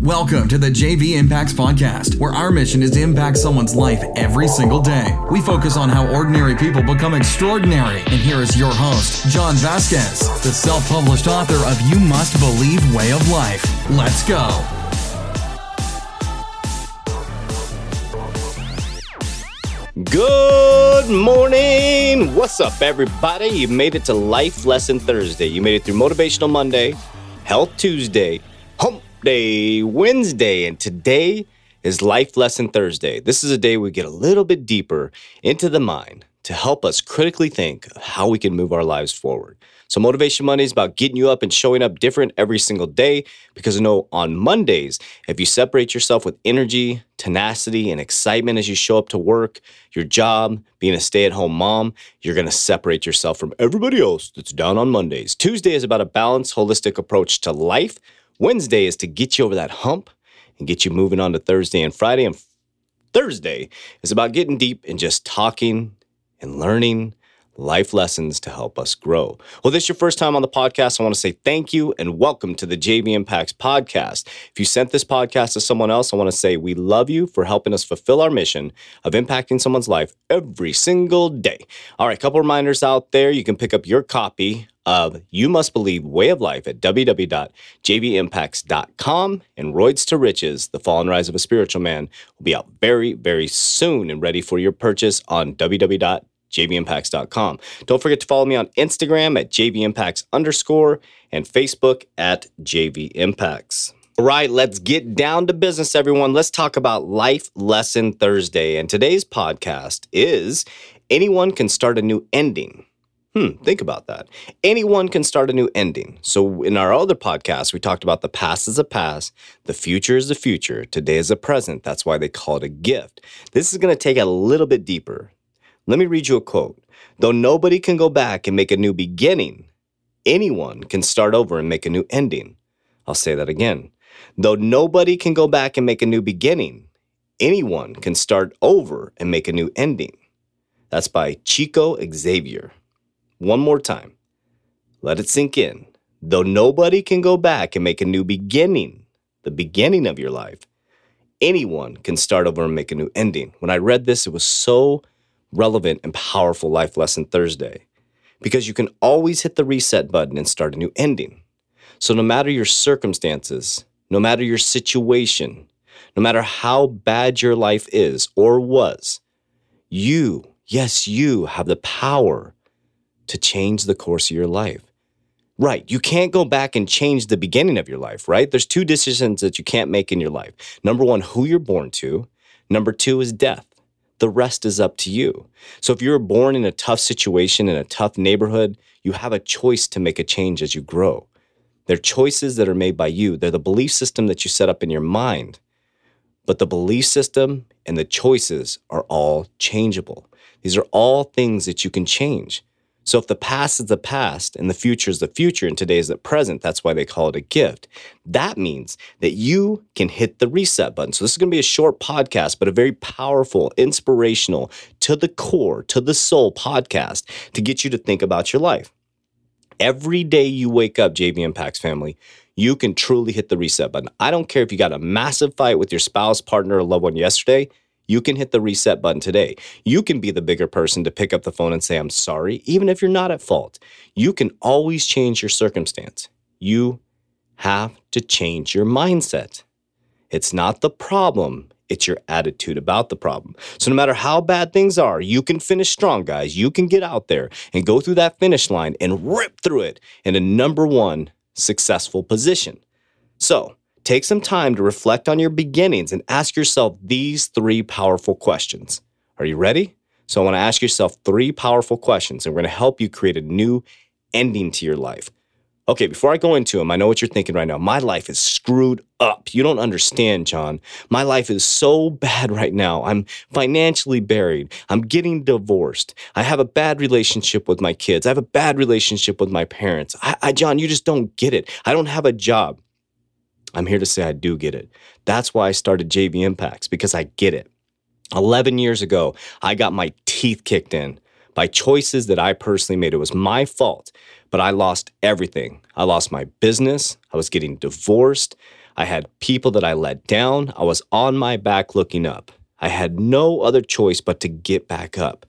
Welcome to the JV Impacts Podcast, where our mission is to impact someone's life every single day. We focus on how ordinary people become extraordinary. And here is your host, John Vasquez, the self published author of You Must Believe Way of Life. Let's go. Good morning. What's up, everybody? You made it to Life Lesson Thursday. You made it through Motivational Monday, Health Tuesday, Hump Day Wednesday, and today is Life Lesson Thursday. This is a day we get a little bit deeper into the mind to help us critically think of how we can move our lives forward. So, Motivation Monday is about getting you up and showing up different every single day because I know on Mondays, if you separate yourself with energy, tenacity, and excitement as you show up to work, your job, being a stay at home mom, you're going to separate yourself from everybody else that's down on Mondays. Tuesday is about a balanced, holistic approach to life. Wednesday is to get you over that hump and get you moving on to Thursday and Friday. And Thursday is about getting deep and just talking and learning life lessons to help us grow. Well, this is your first time on the podcast. I want to say thank you and welcome to the JV Impacts podcast. If you sent this podcast to someone else, I want to say we love you for helping us fulfill our mission of impacting someone's life every single day. All right, couple reminders out there. You can pick up your copy of You Must Believe Way of Life at www.jvimpacts.com. And Roids to Riches, The Fall and Rise of a Spiritual Man, will be out very, very soon and ready for your purchase on www jvimpacts.com. Don't forget to follow me on Instagram at jvimpacts underscore and Facebook at jvimpacts. All right, let's get down to business, everyone. Let's talk about Life Lesson Thursday. And today's podcast is Anyone Can Start a New Ending. Hmm, think about that. Anyone can start a new ending. So, in our other podcast, we talked about the past is a past, the future is the future, today is a present. That's why they call it a gift. This is going to take it a little bit deeper. Let me read you a quote. Though nobody can go back and make a new beginning, anyone can start over and make a new ending. I'll say that again. Though nobody can go back and make a new beginning, anyone can start over and make a new ending. That's by Chico Xavier. One more time. Let it sink in. Though nobody can go back and make a new beginning, the beginning of your life, anyone can start over and make a new ending. When I read this, it was so relevant and powerful life lesson Thursday because you can always hit the reset button and start a new ending. So, no matter your circumstances, no matter your situation, no matter how bad your life is or was, you, yes, you have the power to change the course of your life. Right. You can't go back and change the beginning of your life, right? There's two decisions that you can't make in your life. Number one, who you're born to. Number two is death. The rest is up to you. So if you're born in a tough situation, in a tough neighborhood, you have a choice to make a change as you grow. They're choices that are made by you. They're the belief system that you set up in your mind. But the belief system and the choices are all changeable. These are all things that you can change. So if the past is the past and the future is the future and today is the present, that's why they call it a gift. That means that you can hit the reset button. So this is going to be a short podcast, but a very powerful, inspirational, to the core, to the soul podcast to get you to think about your life. Every day you wake up, JV Impacts family, you can truly hit the reset button. I don't care if you got a massive fight with your spouse, partner, or loved one yesterday you can hit the reset button today. You can be the bigger person to pick up the phone and say, I'm sorry, even if you're not at fault. You can always change your circumstance. You have to change your mindset. It's not the problem, it's your attitude about the problem. So, no matter how bad things are, you can finish strong, guys. You can get out there and go through that finish line and rip through it in a number one successful position. So, Take some time to reflect on your beginnings and ask yourself these three powerful questions. Are you ready? So, I want to ask yourself three powerful questions, and we're going to help you create a new ending to your life. Okay, before I go into them, I know what you're thinking right now. My life is screwed up. You don't understand, John. My life is so bad right now. I'm financially buried. I'm getting divorced. I have a bad relationship with my kids. I have a bad relationship with my parents. I, I John, you just don't get it. I don't have a job. I'm here to say I do get it. That's why I started JV Impacts because I get it. 11 years ago, I got my teeth kicked in by choices that I personally made. It was my fault, but I lost everything. I lost my business. I was getting divorced. I had people that I let down. I was on my back looking up. I had no other choice but to get back up.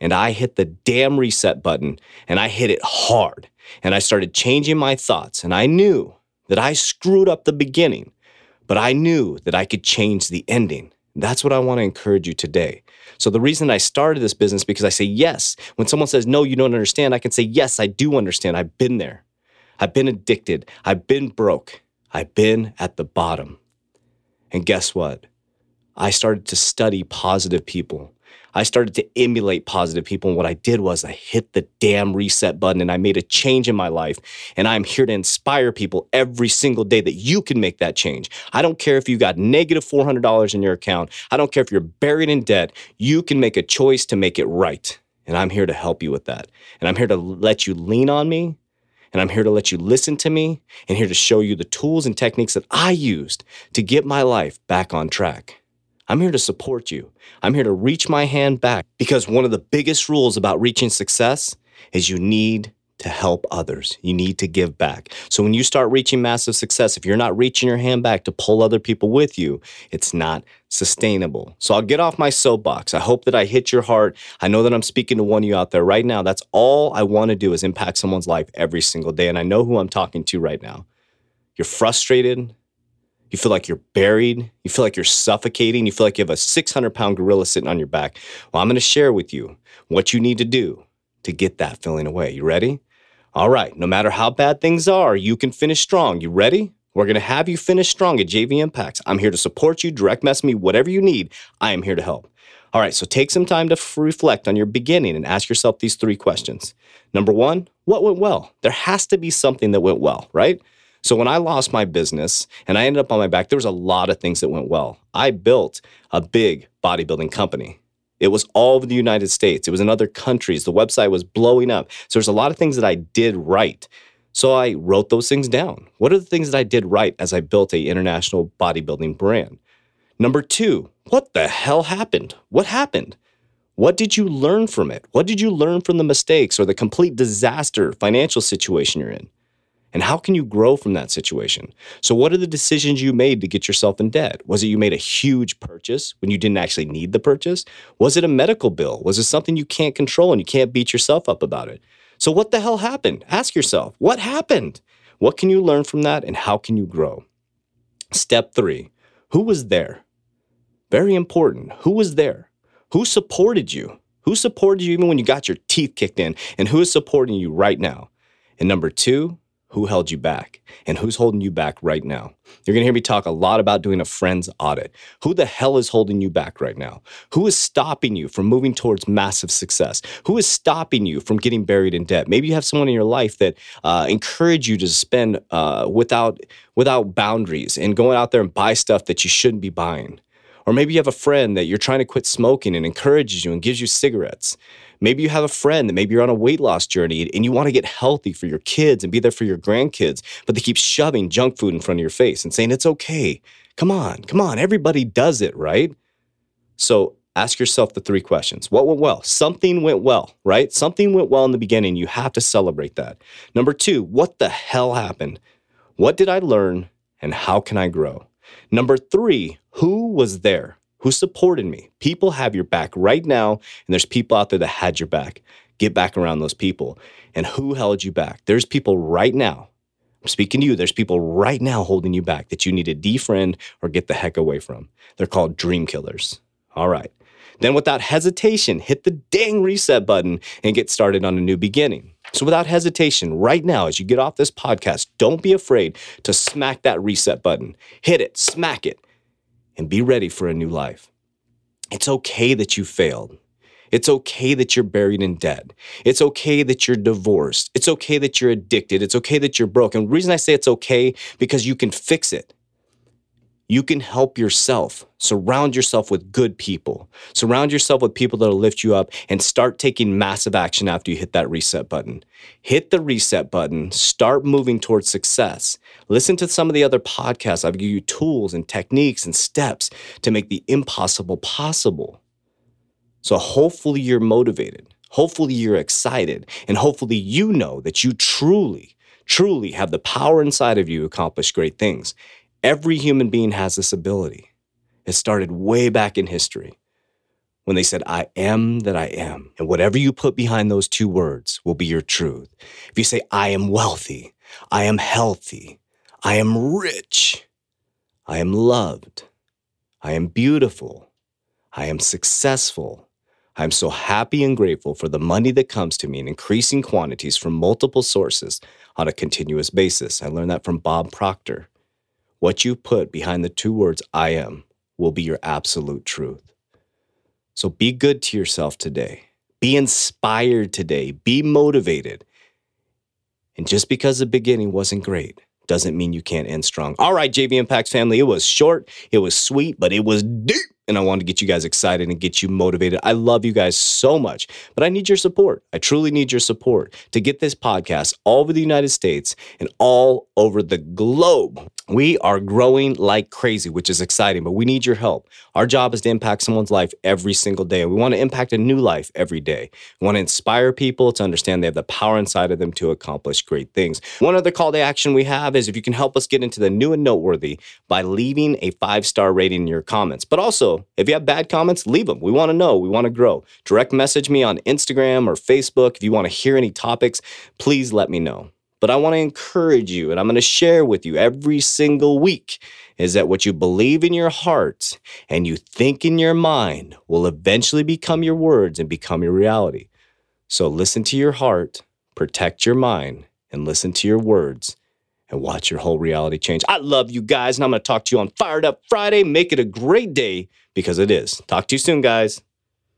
And I hit the damn reset button and I hit it hard. And I started changing my thoughts. And I knew that I screwed up the beginning, but I knew that I could change the ending. That's what I want to encourage you today. So the reason I started this business because I say yes. When someone says no, you don't understand, I can say yes, I do understand. I've been there. I've been addicted. I've been broke. I've been at the bottom. And guess what? I started to study positive people. I started to emulate positive people. And what I did was I hit the damn reset button and I made a change in my life. And I'm here to inspire people every single day that you can make that change. I don't care if you got negative $400 in your account. I don't care if you're buried in debt. You can make a choice to make it right. And I'm here to help you with that. And I'm here to let you lean on me and I'm here to let you listen to me and here to show you the tools and techniques that I used to get my life back on track. I'm here to support you. I'm here to reach my hand back because one of the biggest rules about reaching success is you need to help others. You need to give back. So when you start reaching massive success, if you're not reaching your hand back to pull other people with you, it's not sustainable. So I'll get off my soapbox. I hope that I hit your heart. I know that I'm speaking to one of you out there right now. That's all I want to do is impact someone's life every single day. And I know who I'm talking to right now. You're frustrated. You feel like you're buried. You feel like you're suffocating. You feel like you have a 600 pound gorilla sitting on your back. Well, I'm going to share with you what you need to do to get that feeling away. You ready? All right, no matter how bad things are, you can finish strong. You ready? We're going to have you finish strong at JV Impacts. I'm here to support you, direct message me, whatever you need. I am here to help. All right, so take some time to f- reflect on your beginning and ask yourself these three questions. Number one, what went well? There has to be something that went well, right? So when I lost my business and I ended up on my back, there was a lot of things that went well. I built a big bodybuilding company. It was all over the United States. It was in other countries. The website was blowing up. So there's a lot of things that I did right. So I wrote those things down. What are the things that I did right as I built a international bodybuilding brand? Number 2, what the hell happened? What happened? What did you learn from it? What did you learn from the mistakes or the complete disaster financial situation you're in? And how can you grow from that situation? So, what are the decisions you made to get yourself in debt? Was it you made a huge purchase when you didn't actually need the purchase? Was it a medical bill? Was it something you can't control and you can't beat yourself up about it? So, what the hell happened? Ask yourself, what happened? What can you learn from that and how can you grow? Step three who was there? Very important. Who was there? Who supported you? Who supported you even when you got your teeth kicked in? And who is supporting you right now? And number two, who held you back and who's holding you back right now. You're going to hear me talk a lot about doing a friend's audit. Who the hell is holding you back right now? Who is stopping you from moving towards massive success? Who is stopping you from getting buried in debt? Maybe you have someone in your life that uh, you to spend uh, without without boundaries and going out there and buy stuff that you shouldn't be buying. Or maybe you have a friend that you're trying to quit smoking and encourages you and gives you cigarettes. Maybe you have a friend that maybe you're on a weight loss journey and you want to get healthy for your kids and be there for your grandkids, but they keep shoving junk food in front of your face and saying, it's okay. Come on, come on. Everybody does it, right? So ask yourself the three questions. What went well? Something went well, right? Something went well in the beginning. You have to celebrate that. Number two, what the hell happened? What did I learn and how can I grow? Number three, who was there? Who supported me. People have your back right now, and there's people out there that had your back. Get back around those people. And who held you back? There's people right now. I'm speaking to you. There's people right now holding you back that you need to defriend or get the heck away from. They're called dream killers. All right. Then, without hesitation, hit the dang reset button and get started on a new beginning. So, without hesitation, right now, as you get off this podcast, don't be afraid to smack that reset button. Hit it, smack it, and be ready for a new life. It's okay that you failed. It's okay that you're buried in debt. It's okay that you're divorced. It's okay that you're addicted. It's okay that you're broken. The reason I say it's okay because you can fix it. You can help yourself. Surround yourself with good people. Surround yourself with people that'll lift you up and start taking massive action after you hit that reset button. Hit the reset button, start moving towards success. Listen to some of the other podcasts. I've given you tools and techniques and steps to make the impossible possible. So hopefully you're motivated. Hopefully you're excited. And hopefully you know that you truly, truly have the power inside of you to accomplish great things. Every human being has this ability. It started way back in history when they said, I am that I am. And whatever you put behind those two words will be your truth. If you say, I am wealthy, I am healthy, I am rich, I am loved, I am beautiful, I am successful. I am so happy and grateful for the money that comes to me in increasing quantities from multiple sources on a continuous basis. I learned that from Bob Proctor. What you put behind the two words I am will be your absolute truth. So be good to yourself today. Be inspired today. Be motivated. And just because the beginning wasn't great doesn't mean you can't end strong. All right, JV Impacts family, it was short, it was sweet, but it was deep and I wanted to get you guys excited and get you motivated. I love you guys so much, but I need your support. I truly need your support to get this podcast all over the United States and all over the globe. We are growing like crazy, which is exciting, but we need your help. Our job is to impact someone's life every single day. We want to impact a new life every day. We want to inspire people to understand they have the power inside of them to accomplish great things. One other call to action we have is if you can help us get into the new and noteworthy by leaving a five star rating in your comments. But also, if you have bad comments, leave them. We want to know. We want to grow. Direct message me on Instagram or Facebook. If you want to hear any topics, please let me know. But I want to encourage you, and I'm going to share with you every single week is that what you believe in your heart and you think in your mind will eventually become your words and become your reality. So listen to your heart, protect your mind, and listen to your words and watch your whole reality change. I love you guys, and I'm going to talk to you on Fired Up Friday. Make it a great day because it is. Talk to you soon, guys.